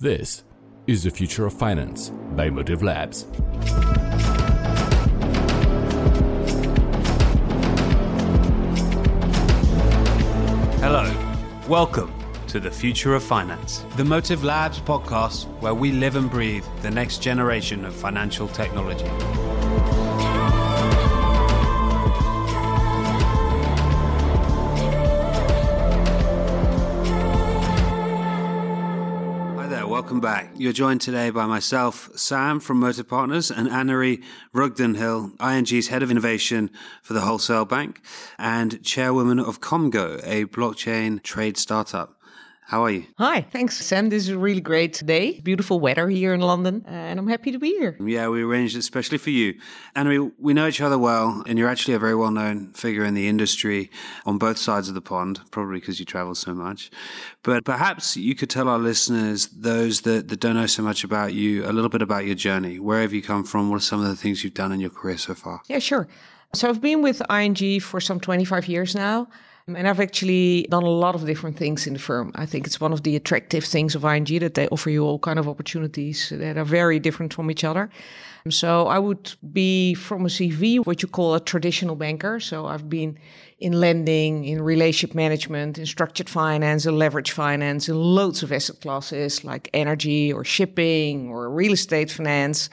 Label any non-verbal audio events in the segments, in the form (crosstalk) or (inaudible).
This is the future of finance by Motive Labs. Hello, welcome to the future of finance, the Motive Labs podcast where we live and breathe the next generation of financial technology. Welcome back. You're joined today by myself, Sam from Motive Partners, and Annery Rugden Hill, ING's head of innovation for the Wholesale Bank and chairwoman of Komgo, a blockchain trade startup. How are you? Hi, thanks, Sam. This is a really great day. Beautiful weather here in London, uh, and I'm happy to be here. Yeah, we arranged it especially for you. Annerie, we know each other well, and you're actually a very well known figure in the industry on both sides of the pond, probably because you travel so much. But perhaps you could tell our listeners, those that, that don't know so much about you, a little bit about your journey. Where have you come from? What are some of the things you've done in your career so far? Yeah, sure. So I've been with ING for some 25 years now. Um, and I've actually done a lot of different things in the firm. I think it's one of the attractive things of ING that they offer you all kind of opportunities that are very different from each other. Um, so I would be from a CV what you call a traditional banker. So I've been in lending, in relationship management, in structured finance, in leverage finance, in loads of asset classes like energy or shipping or real estate finance.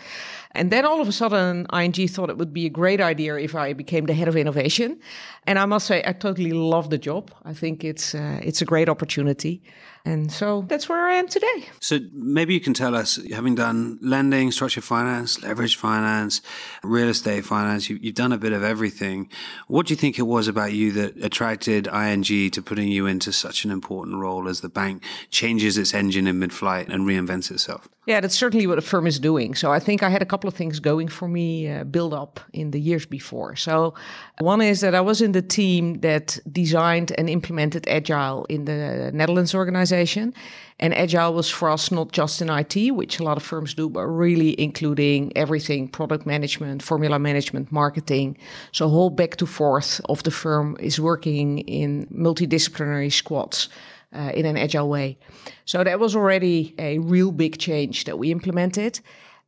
And then all of a sudden, ING thought it would be a great idea if I became the head of innovation. And I must say, I totally love the job. I think it's uh, it's a great opportunity. And so that's where I am today. So maybe you can tell us, having done lending, structured finance, leverage finance, real estate finance, you, have done a bit of everything. What do you think it was about you that attracted ING to putting you into such an important role as the bank changes its engine in mid-flight and reinvents itself? Yeah, that's certainly what the firm is doing. So I think I had a couple of things going for me uh, build up in the years before. So one is that I was in the team that designed and implemented Agile in the Netherlands organization. And agile was for us not just in IT, which a lot of firms do, but really including everything product management, formula management, marketing. So, whole back to forth of the firm is working in multidisciplinary squads. Uh, in an agile way. So that was already a real big change that we implemented.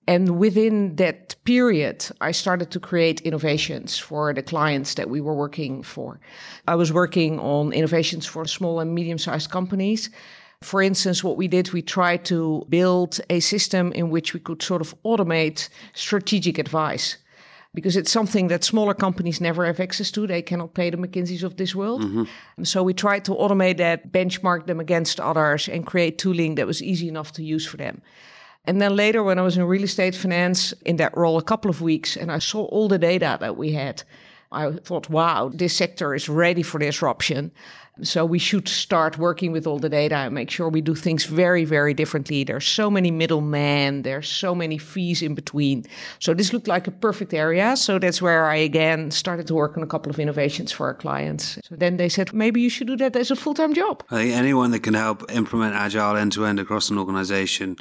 And within that period, I started to create innovations for the clients that we were working for. I was working on innovations for small and medium sized companies. For instance, what we did, we tried to build a system in which we could sort of automate strategic advice because it's something that smaller companies never have access to. They cannot pay the McKinseys of this world. Mm-hmm. So we tried to automate that, benchmark them against others, and create tooling that was easy enough to use for them. And then later, when I was in real estate finance in that role a couple of weeks, and I saw all the data that we had, I thought, wow, this sector is ready for disruption. So we should start working with all the data and make sure we do things very, very differently. There's so many middlemen, there's so many fees in between. So this looked like a perfect area. So that's where I again started to work on a couple of innovations for our clients. So then they said, maybe you should do that as a full time job. Anyone that can help implement agile end to end across an organization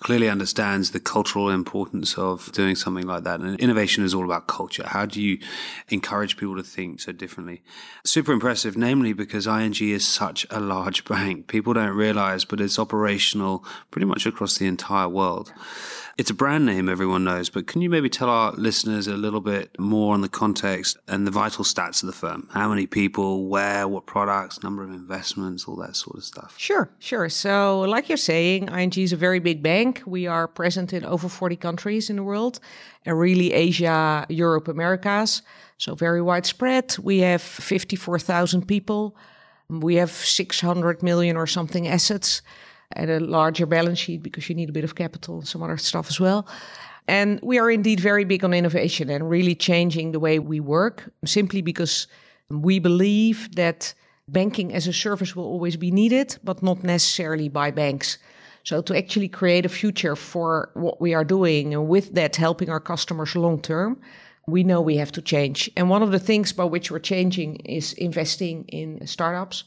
clearly understands the cultural importance of doing something like that. And innovation is all about culture. How do you encourage people to think so differently? Super impressive, namely because ING is such a large (laughs) bank. People don't realize, but it's operational pretty much across the entire world. It's a brand name everyone knows, but can you maybe tell our listeners a little bit more on the context and the vital stats of the firm? How many people, where, what products, number of investments, all that sort of stuff? Sure, sure. So, like you're saying, ING is a very big bank. We are present in over 40 countries in the world, and really Asia, Europe, Americas. So, very widespread. We have 54,000 people. We have 600 million or something assets and a larger balance sheet because you need a bit of capital and some other stuff as well. And we are indeed very big on innovation and really changing the way we work simply because we believe that banking as a service will always be needed, but not necessarily by banks. So to actually create a future for what we are doing and with that helping our customers long term, we know we have to change. And one of the things by which we're changing is investing in startups.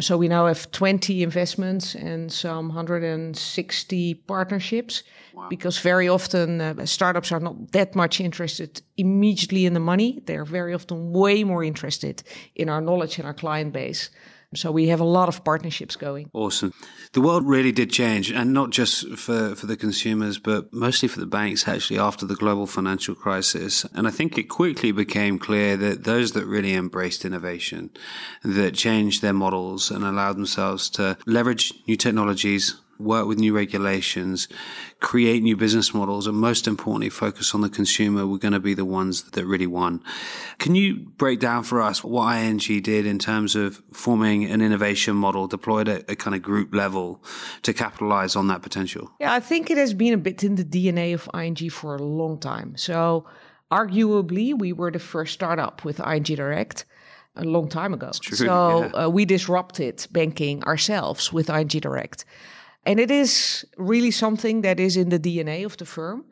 So we now have 20 investments and some 160 partnerships wow. because very often uh, startups are not that much interested immediately in the money. They're very often way more interested in our knowledge and our client base. So we have a lot of partnerships going. Awesome. The world really did change, and not just for, for the consumers, but mostly for the banks actually after the global financial crisis. And I think it quickly became clear that those that really embraced innovation, that changed their models and allowed themselves to leverage new technologies, work with new regulations, create new business models, and most importantly, focus on the consumer we're going to be the ones that really won. Can you break down for us what ING did in terms of forming an innovation model deployed at a kind of group level to capitalize on that potential? Yeah, I think it has been a bit in the DNA of ING for a long time. So, arguably, we were the first startup with ING Direct a long time ago. True, so yeah. uh, we disrupted banking ourselves with ING Direct. And it is really something that is in the DNA of the firm.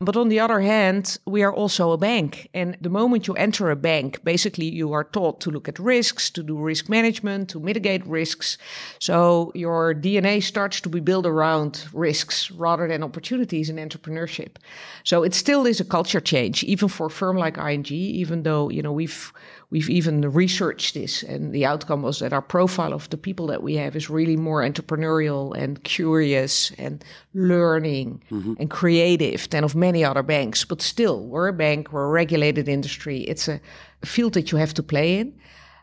But on the other hand, we are also a bank. And the moment you enter a bank, basically you are taught to look at risks, to do risk management, to mitigate risks. So your DNA starts to be built around risks rather than opportunities in entrepreneurship. So it still is a culture change, even for a firm like ING, even though, you know, we've we've even researched this and the outcome was that our profile of the people that we have is really more entrepreneurial and curious and learning mm-hmm. and creative than of many other banks but still we're a bank we're a regulated industry it's a field that you have to play in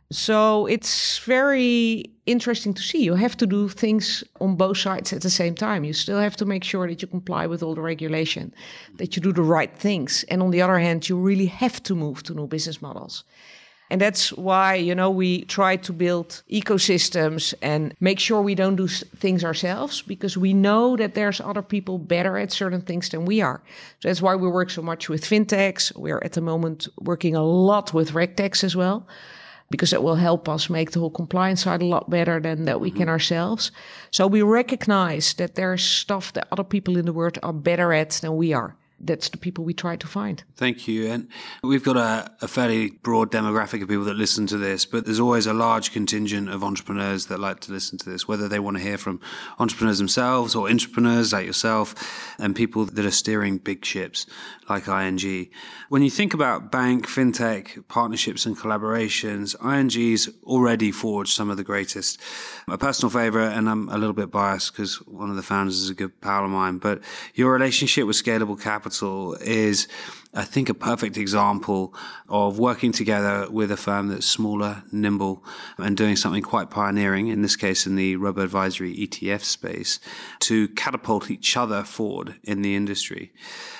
so it's very interesting to see. You have to do things on both sides at the same time. You still have to make sure that you comply with all the regulation, that you do the right things. And on the other hand, you really have to move to new business models. And that's why, you know, we try to build ecosystems and make sure we don't do things ourselves because we know that there's other people better at certain things than we are. So that's why we work so much with fintechs. We're at the moment working a lot with regtechs as well because it will help us make the whole compliance side a lot better than that we mm-hmm. can ourselves. So we recognize that there's stuff that other people in the world are better at than we are that's the people we try to find. Thank you. And we've got a, a, fairly broad demographic of people that listen to this, but there's always a large contingent of entrepreneurs that like to listen to this, whether they want to hear from entrepreneurs themselves or entrepreneurs like yourself and people that are steering big ships like ING. When you think about bank, fintech, partnerships and collaborations, ING's already forged some of the greatest. A personal favorite, and I'm a little bit biased because one of the founders is a good pal of mine, but your relationship with Scalable Capital is I think a perfect example of working together with a firm that's smaller, nimble, and doing something quite pioneering, in this case in the robo advisory ETF space, to catapult each other forward in the industry.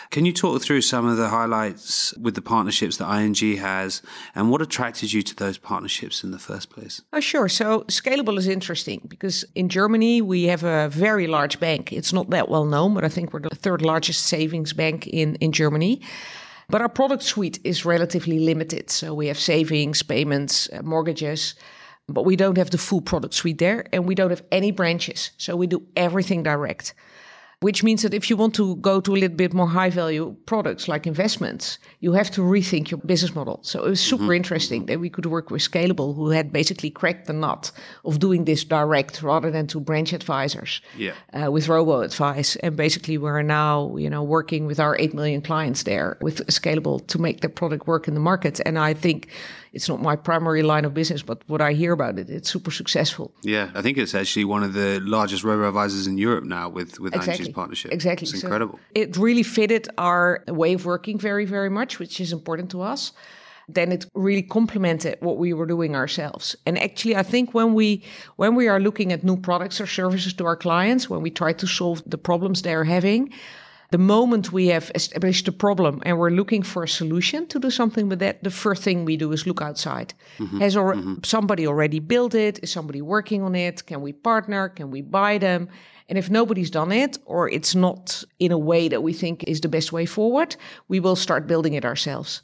Can you talk through some of the highlights with the partnerships that ING has and what attracted you to those partnerships in the first place? Oh, sure. So, Scalable is interesting because in Germany we have a very large bank. It's not that well known, but I think we're the third largest savings bank in, in Germany. But our product suite is relatively limited. So, we have savings, payments, uh, mortgages but we don't have the full product suite there and we don't have any branches. So we do everything direct which means that if you want to go to a little bit more high value products like investments, you have to rethink your business model. So it was super mm-hmm. interesting that we could work with Scalable, who had basically cracked the nut of doing this direct rather than to branch advisors yeah. uh, with robo advice. And basically, we're now you know working with our eight million clients there with Scalable to make the product work in the market. And I think it's not my primary line of business, but what I hear about it, it's super successful. Yeah, I think it's actually one of the largest robo advisors in Europe now with with exactly. ING's partnership. Exactly, it's incredible. So it really fitted our way of working very, very much, which is important to us. Then it really complemented what we were doing ourselves. And actually, I think when we when we are looking at new products or services to our clients, when we try to solve the problems they are having the moment we have established a problem and we're looking for a solution to do something with that, the first thing we do is look outside. Mm-hmm. Has or- mm-hmm. somebody already built it? Is somebody working on it? Can we partner? Can we buy them? And if nobody's done it, or it's not in a way that we think is the best way forward, we will start building it ourselves.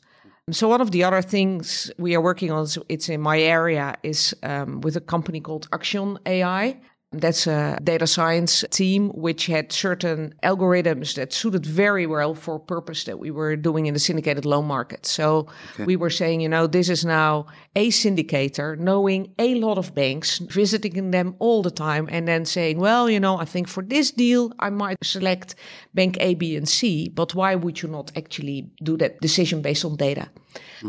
So one of the other things we are working on, it's in my area, is um, with a company called Action AI. That's a data science team which had certain algorithms that suited very well for purpose that we were doing in the syndicated loan market. So okay. we were saying, you know, this is now a syndicator knowing a lot of banks, visiting them all the time, and then saying, well, you know, I think for this deal I might select bank A, B, and C, but why would you not actually do that decision based on data?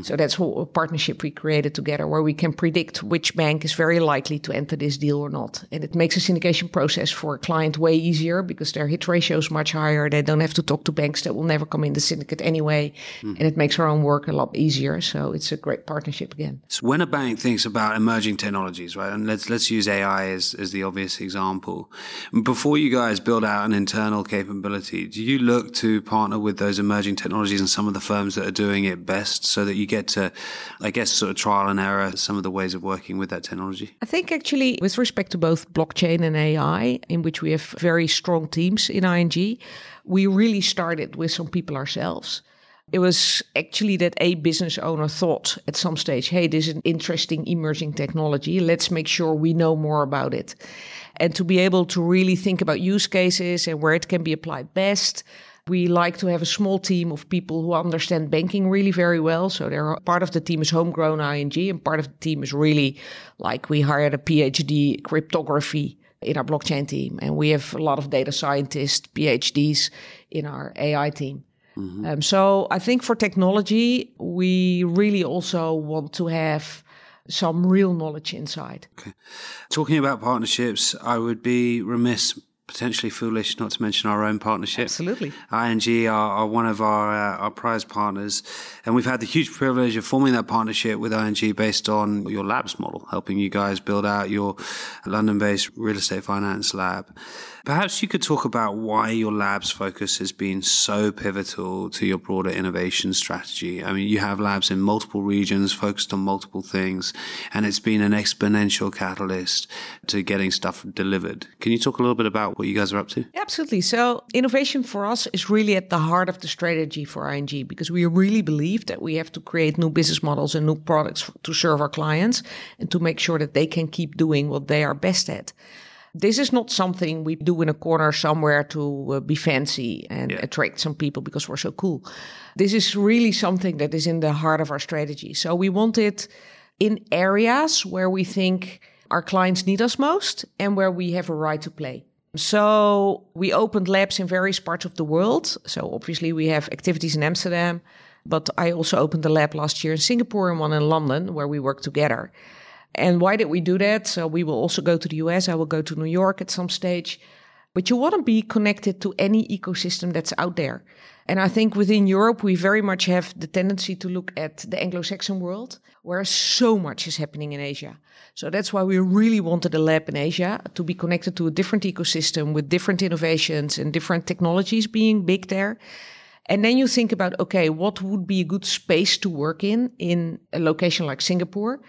So that's a partnership we created together where we can predict which bank is very likely to enter this deal or not. And it makes the syndication process for a client way easier because their hit ratio is much higher. They don't have to talk to banks that will never come in the syndicate anyway. Hmm. And it makes our own work a lot easier. So it's a great partnership again. So when a bank thinks about emerging technologies, right, and let's let's use AI as, as the obvious example. Before you guys build out an internal capability, do you look to partner with those emerging technologies and some of the firms that are doing it best so that you get to, I guess, sort of trial and error some of the ways of working with that technology? I think actually, with respect to both blockchain and AI, in which we have very strong teams in ING, we really started with some people ourselves. It was actually that a business owner thought at some stage, hey, this is an interesting emerging technology. Let's make sure we know more about it. And to be able to really think about use cases and where it can be applied best. We like to have a small team of people who understand banking really very well. So they're part of the team is homegrown ING and part of the team is really like we hired a PhD cryptography in our blockchain team. And we have a lot of data scientists, PhDs in our AI team. Mm-hmm. Um, so I think for technology, we really also want to have some real knowledge inside. Okay. Talking about partnerships, I would be remiss potentially foolish not to mention our own partnership. Absolutely. ING are, are one of our uh, our prize partners, and we've had the huge privilege of forming that partnership with ING based on your labs model, helping you guys build out your London-based real estate finance lab. Perhaps you could talk about why your labs focus has been so pivotal to your broader innovation strategy. I mean, you have labs in multiple regions focused on multiple things, and it's been an exponential catalyst to getting stuff delivered. Can you talk a little bit about what you guys are up to? Absolutely. So, innovation for us is really at the heart of the strategy for ING because we really believe that we have to create new business models and new products to serve our clients and to make sure that they can keep doing what they are best at. This is not something we do in a corner somewhere to uh, be fancy and yeah. attract some people because we're so cool. This is really something that is in the heart of our strategy. So we want it in areas where we think our clients need us most and where we have a right to play. So we opened labs in various parts of the world. So obviously we have activities in Amsterdam, but I also opened a lab last year in Singapore and one in London where we work together. And why did we do that? So we will also go to the US. I will go to New York at some stage. But you want to be connected to any ecosystem that's out there. And I think within Europe, we very much have the tendency to look at the Anglo-Saxon world, where so much is happening in Asia. So that's why we really wanted a lab in Asia to be connected to a different ecosystem with different innovations and different technologies being big there. And then you think about, okay, what would be a good space to work in, in a location like Singapore?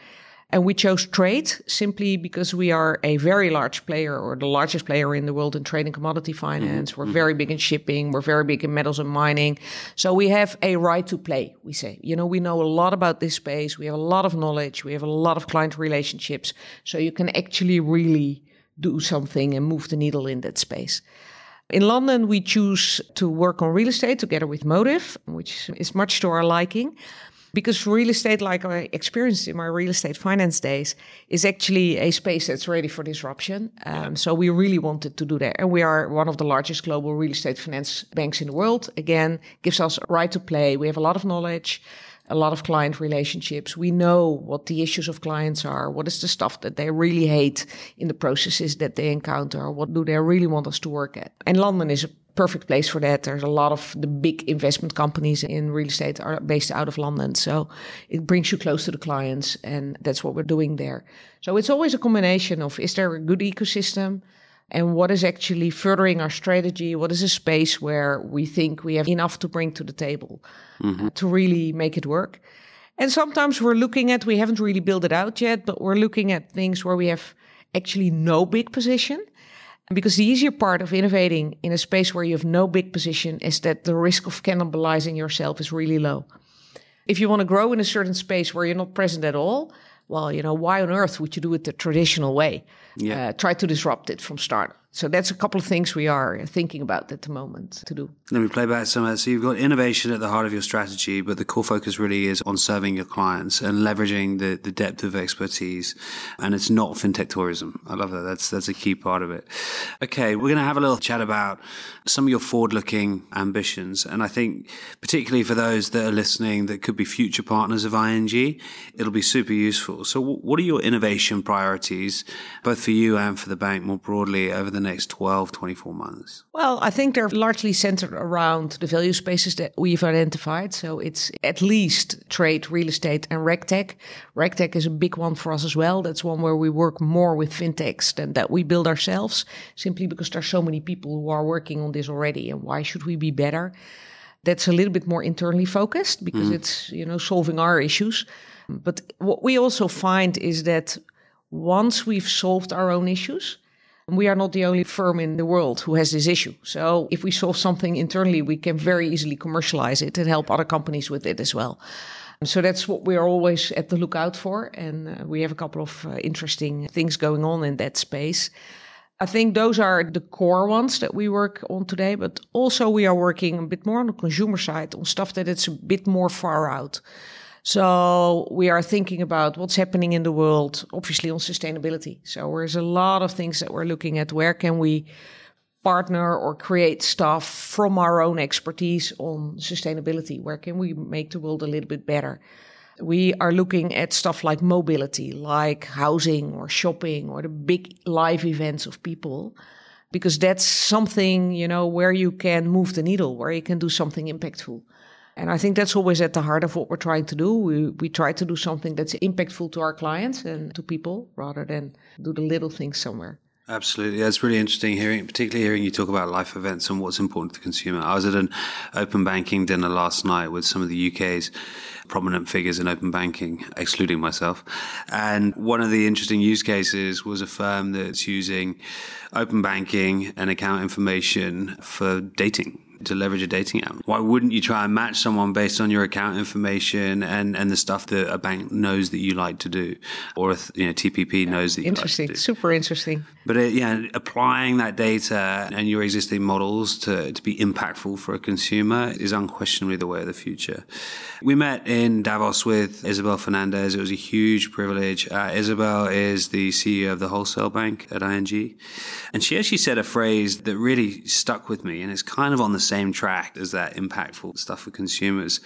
And we chose trade simply because we are a very large player or the largest player in the world in trade and commodity finance. Mm-hmm. We're very big in shipping. We're very big in metals and mining. So we have a right to play, we say. You know, we know a lot about this space. We have a lot of knowledge. We have a lot of client relationships. So you can actually really do something and move the needle in that space. In London, we choose to work on real estate together with Motive, which is much to our liking because real estate, like I experienced in my real estate finance days, is actually a space that's ready for disruption. Um, yeah. So we really wanted to do that. And we are one of the largest global real estate finance banks in the world. Again, gives us a right to play. We have a lot of knowledge, a lot of client relationships. We know what the issues of clients are. What is the stuff that they really hate in the processes that they encounter? What do they really want us to work at? And London is a perfect place for that. There's a lot of the big investment companies in real estate are based out of London. So it brings you close to the clients and that's what we're doing there. So it's always a combination of is there a good ecosystem and what is actually furthering our strategy? What is a space where we think we have enough to bring to the table mm-hmm. to really make it work? And sometimes we're looking at, we haven't really built it out yet, but we're looking at things where we have actually no big position because the easier part of innovating in a space where you have no big position is that the risk of cannibalizing yourself is really low. If you want to grow in a certain space where you're not present at all, well, you know, why on earth would you do it the traditional way? Yeah. Uh, try to disrupt it from start. So that's a couple of things we are thinking about at the moment to do. Let me play back some of that. So you've got innovation at the heart of your strategy, but the core focus really is on serving your clients and leveraging the, the depth of expertise. And it's not fintech tourism. I love that. That's that's a key part of it. Okay, we're going to have a little chat about some of your forward-looking ambitions, and I think particularly for those that are listening that could be future partners of ING, it'll be super useful. So, what are your innovation priorities, both for you and for the bank more broadly, over the next 12, 24 months? Well, I think they're largely centered around the value spaces that we've identified. So it's at least trade, real estate, and RegTech. RegTech is a big one for us as well. That's one where we work more with fintechs than that we build ourselves, simply because there's so many people who are working on this already. And why should we be better? That's a little bit more internally focused because mm. it's, you know, solving our issues. But what we also find is that once we've solved our own issues, we are not the only firm in the world who has this issue. So if we solve something internally, we can very easily commercialize it and help other companies with it as well. So that's what we are always at the lookout for. And uh, we have a couple of uh, interesting things going on in that space. I think those are the core ones that we work on today, but also we are working a bit more on the consumer side on stuff that it's a bit more far out. So we are thinking about what's happening in the world, obviously on sustainability. So there's a lot of things that we're looking at. Where can we partner or create stuff from our own expertise on sustainability? Where can we make the world a little bit better? We are looking at stuff like mobility, like housing or shopping or the big live events of people, because that's something, you know, where you can move the needle, where you can do something impactful. And I think that's always at the heart of what we're trying to do. We, we try to do something that's impactful to our clients and to people rather than do the little things somewhere. Absolutely. That's really interesting hearing, particularly hearing you talk about life events and what's important to the consumer. I was at an open banking dinner last night with some of the UK's prominent figures in open banking, excluding myself. And one of the interesting use cases was a firm that's using open banking and account information for dating to leverage a dating app. Why wouldn't you try and match someone based on your account information and, and the stuff that a bank knows that you like to do, or if, you know TPP knows that you interesting, like super interesting. But it, yeah, applying that data and your existing models to to be impactful for a consumer is unquestionably the way of the future. We met in Davos with Isabel Fernandez. It was a huge privilege. Uh, Isabel is the CEO of the wholesale bank at ING, and she actually said a phrase that really stuck with me, and it's kind of on the same track as that impactful stuff for consumers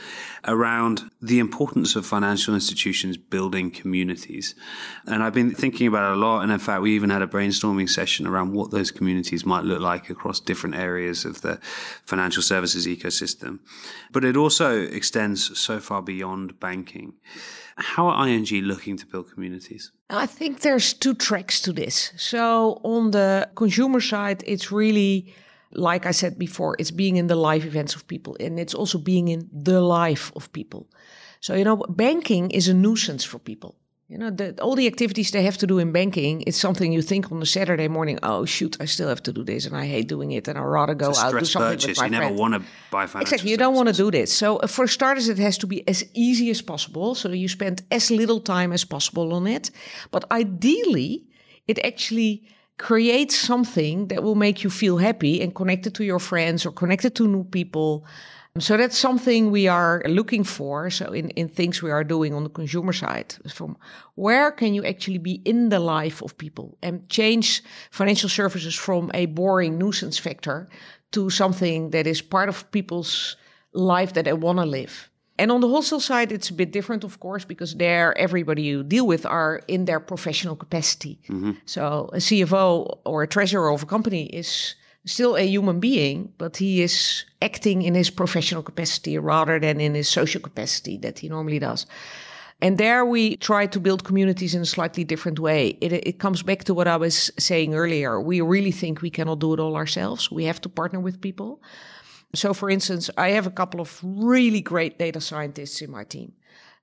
around the importance of financial institutions building communities. And I've been thinking about it a lot. And in fact, we even had a brainstorming session around what those communities might look like across different areas of the financial services ecosystem. But it also extends so far beyond banking. How are ING looking to build communities? I think there's two tracks to this. So on the consumer side, it's really like I said before, it's being in the life events of people and it's also being in the life of people. So, you know, banking is a nuisance for people. You know, the, all the activities they have to do in banking, it's something you think on a Saturday morning, oh, shoot, I still have to do this and I hate doing it and I'd rather go out do something purchase. with my You friend. never want to buy financial Exactly, you don't want to do this. So, uh, for starters, it has to be as easy as possible. So, you spend as little time as possible on it. But ideally, it actually create something that will make you feel happy and connected to your friends or connected to new people. So that's something we are looking for. So in, in things we are doing on the consumer side, from where can you actually be in the life of people and change financial services from a boring nuisance factor to something that is part of people's life that they want to live. And on the wholesale side, it's a bit different, of course, because there everybody you deal with are in their professional capacity. Mm-hmm. So a CFO or a treasurer of a company is still a human being, but he is acting in his professional capacity rather than in his social capacity that he normally does. And there we try to build communities in a slightly different way. It, it comes back to what I was saying earlier. We really think we cannot do it all ourselves. We have to partner with people. So, for instance, I have a couple of really great data scientists in my team.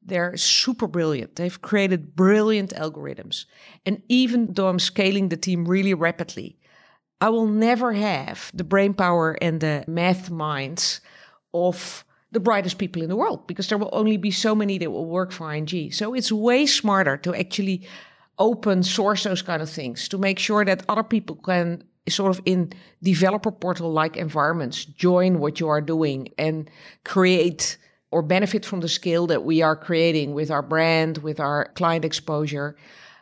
They're super brilliant. They've created brilliant algorithms. And even though I'm scaling the team really rapidly, I will never have the brain power and the math minds of the brightest people in the world because there will only be so many that will work for ING. So it's way smarter to actually open source those kind of things to make sure that other people can sort of in developer portal like environments join what you are doing and create or benefit from the scale that we are creating with our brand, with our client exposure.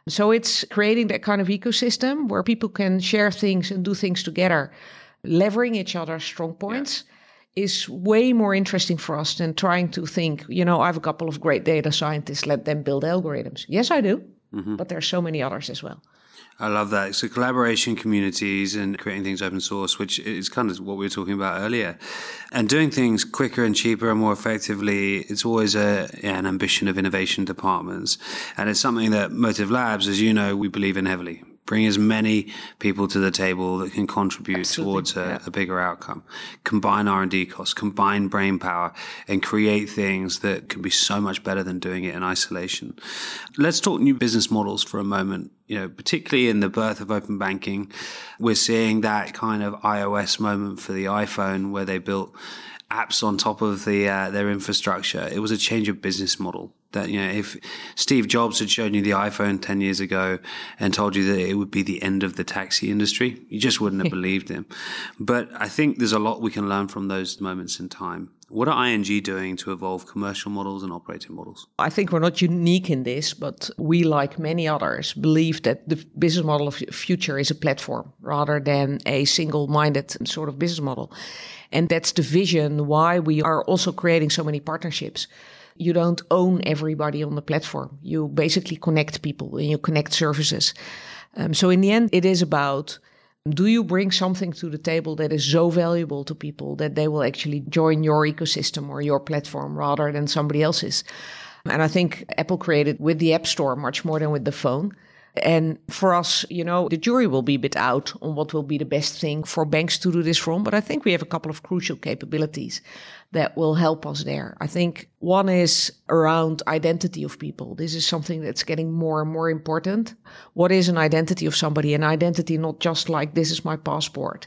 So it's creating that kind of ecosystem where people can share things and do things together, leveraging each other's strong points. Yeah. Is way more interesting for us than trying to think, you know, I have a couple of great data scientists, let them build algorithms. Yes, I do, mm-hmm. but there's so many others as well. I love that. So collaboration communities and creating things open source, which is kind of what we were talking about earlier, and doing things quicker and cheaper and more effectively. It's always a, an ambition of innovation departments, and it's something that Motive Labs, as you know, we believe in heavily bring as many people to the table that can contribute Absolutely. towards a, yeah. a, bigger outcome combine r&d costs combine brain power and create things that can be so much better than doing it in isolation let's talk new business models for a moment you know particularly in the birth of open banking we're seeing that kind of ios moment for the iphone where they built apps on top of the uh, their infrastructure it was a change of business model that you know if Steve Jobs had shown you the iPhone 10 years ago and told you that it would be the end of the taxi industry you just wouldn't have (laughs) believed him but I think there's a lot we can learn from those moments in time what are ING doing to evolve commercial models and operating models? I think we're not unique in this, but we, like many others, believe that the business model of the future is a platform rather than a single minded sort of business model. And that's the vision why we are also creating so many partnerships you don't own everybody on the platform. You basically connect people and you connect services. Um, so in the end, it is about do you bring something to the table that is so valuable to people that they will actually join your ecosystem or your platform rather than somebody else's? And I think Apple created with the App Store much more than with the phone. And for us, you know, the jury will be a bit out on what will be the best thing for banks to do this from. But I think we have a couple of crucial capabilities that will help us there. I think one is around identity of people. This is something that's getting more and more important. What is an identity of somebody? An identity not just like this is my passport.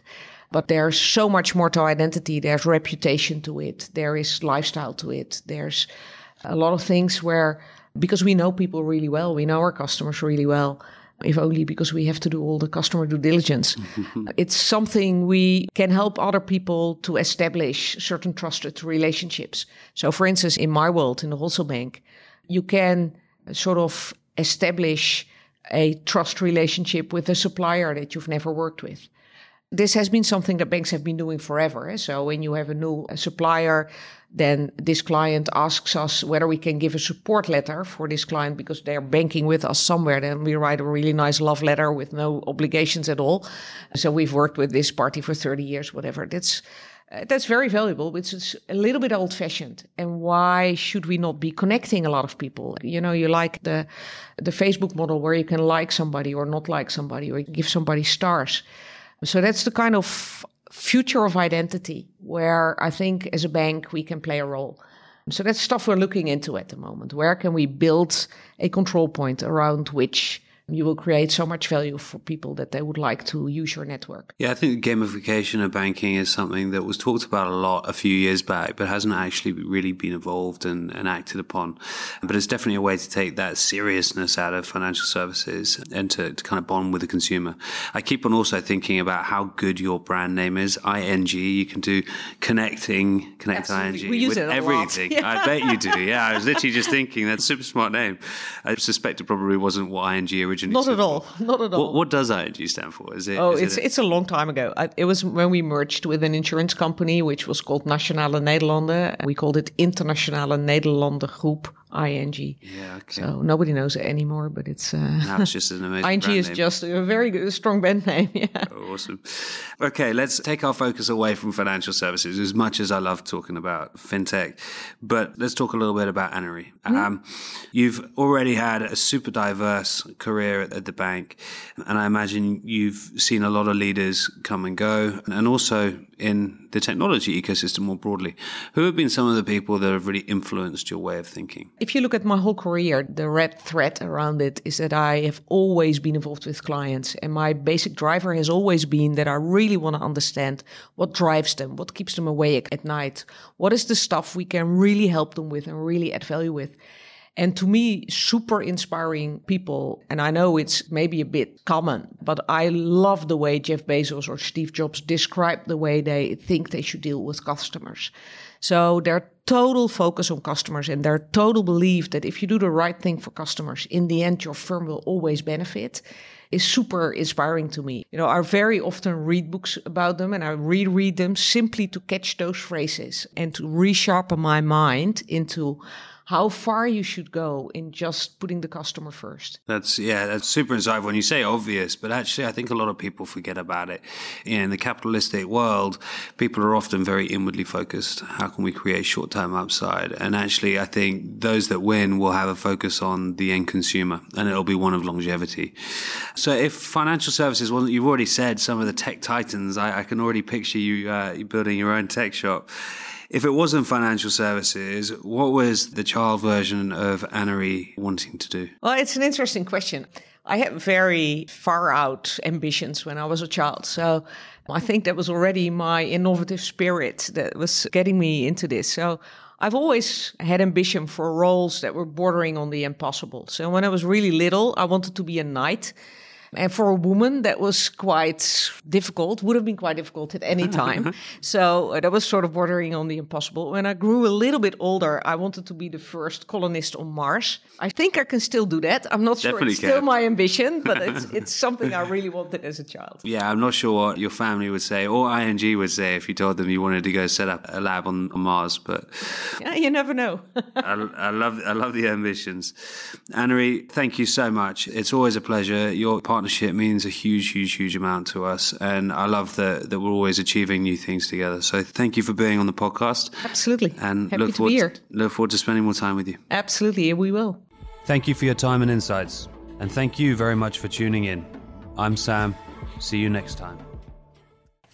But there's so much more to identity. There's reputation to it. There is lifestyle to it. There's a lot of things where because we know people really well, we know our customers really well, if only because we have to do all the customer due diligence. (laughs) it's something we can help other people to establish certain trusted relationships. So, for instance, in my world, in the wholesale bank, you can sort of establish a trust relationship with a supplier that you've never worked with. This has been something that banks have been doing forever. So when you have a new supplier, then this client asks us whether we can give a support letter for this client because they're banking with us somewhere. Then we write a really nice love letter with no obligations at all. So we've worked with this party for 30 years, whatever. That's uh, that's very valuable, which is a little bit old fashioned. And why should we not be connecting a lot of people? You know, you like the the Facebook model where you can like somebody or not like somebody or give somebody stars. So that's the kind of future of identity where I think as a bank we can play a role. So that's stuff we're looking into at the moment. Where can we build a control point around which you will create so much value for people that they would like to use your network. Yeah, I think gamification of banking is something that was talked about a lot a few years back, but hasn't actually really been evolved and, and acted upon. But it's definitely a way to take that seriousness out of financial services and to, to kind of bond with the consumer. I keep on also thinking about how good your brand name is. ING, you can do connecting, connect Absolutely. ING we use with it everything. Yeah. (laughs) I bet you do. Yeah, I was literally just thinking that's a super smart name. I suspect it probably wasn't what ING originally originally? Not at all. Not at all. What, what, does ING stand for? Is it? Oh, is it's it a- it's a long time ago. I, it was when we merged with an insurance company, which was called Nationale Nederlanden. We called it Internationale Nederlanden Groep. ING. Yeah, okay. So nobody knows it anymore, but it's uh, it's just an amazing. (laughs) ING is name. just a very good, strong band name. (laughs) Yeah. Awesome. Okay, let's take our focus away from financial services. As much as I love talking about fintech, but let's talk a little bit about Annerie. Mm-hmm. Um, you've already had a super diverse career at, at, the bank, and I imagine you've seen a lot of leaders come and go, and also in the technology ecosystem more broadly. Who have been some of the people that have really influenced your way of thinking? If you look at my whole career, the red thread around it is that I have always been involved with clients. And my basic driver has always been that I really want to understand what drives them, what keeps them awake at night, what is the stuff we can really help them with and really add value with. And to me, super inspiring people. And I know it's maybe a bit common, but I love the way Jeff Bezos or Steve Jobs describe the way they think they should deal with customers. So their total focus on customers and their total belief that if you do the right thing for customers, in the end, your firm will always benefit is super inspiring to me. You know, I very often read books about them and I reread them simply to catch those phrases and to resharpen my mind into how far you should go in just putting the customer first. That's yeah, that's super insightful. When you say obvious, but actually, I think a lot of people forget about it. In the capitalistic world, people are often very inwardly focused. How can we create short-term upside? And actually, I think those that win will have a focus on the end consumer, and it'll be one of longevity. So, if financial services wasn't, you've already said some of the tech titans. I, I can already picture you uh, building your own tech shop. If it wasn't financial services, what was the child version of Annerie wanting to do? Well, it's an interesting question. I had very far out ambitions when I was a child. So I think that was already my innovative spirit that was getting me into this. So I've always had ambition for roles that were bordering on the impossible. So when I was really little, I wanted to be a knight. And for a woman, that was quite difficult, would have been quite difficult at any time. (laughs) so uh, that was sort of bordering on the impossible. When I grew a little bit older, I wanted to be the first colonist on Mars. I think I can still do that. I'm not Definitely sure it's can. still my ambition, but it's, (laughs) it's something I really wanted as a child. Yeah, I'm not sure what your family would say or ING would say if you told them you wanted to go set up a lab on, on Mars. But Yeah, you never know. (laughs) I, I love I love the ambitions. Annerie, thank you so much. It's always a pleasure. Your partnership means a huge, huge, huge amount to us, and I love that that we're always achieving new things together. So thank you for being on the podcast. Absolutely. And Happy look to forward be here. look forward to spending more time with you. Absolutely, we will. Thank you for your time and insights, and thank you very much for tuning in. I'm Sam. See you next time.